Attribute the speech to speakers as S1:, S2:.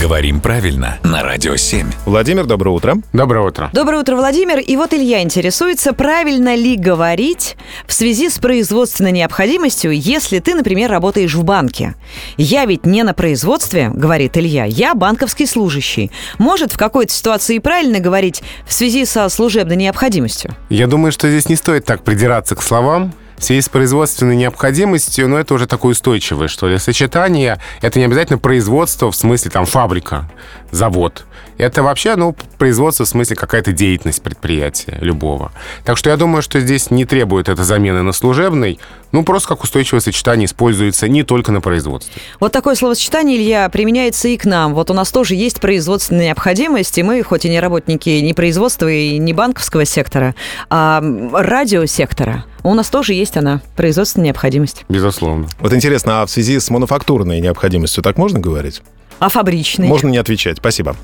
S1: Говорим правильно на Радио 7.
S2: Владимир, доброе утро.
S3: Доброе утро.
S4: Доброе утро, Владимир. И вот Илья интересуется, правильно ли говорить в связи с производственной необходимостью, если ты, например, работаешь в банке. Я ведь не на производстве, говорит Илья, я банковский служащий. Может в какой-то ситуации и правильно говорить в связи со служебной необходимостью?
S3: Я думаю, что здесь не стоит так придираться к словам. В связи с производственной необходимостью, но это уже такое устойчивое, что ли, сочетание. Это не обязательно производство в смысле там фабрика, завод. Это вообще, ну, производство в смысле какая-то деятельность предприятия любого. Так что я думаю, что здесь не требует это замены на служебный, ну, просто как устойчивое сочетание используется не только на производстве.
S4: Вот такое словосочетание, Илья, применяется и к нам. Вот у нас тоже есть производственная необходимость, и мы, хоть и не работники ни производства и не банковского сектора, а радиосектора, у нас тоже есть она, производственная необходимость.
S3: Безусловно.
S2: Вот интересно, а в связи с мануфактурной необходимостью так можно говорить?
S4: А фабричный?
S2: Можно не отвечать, спасибо.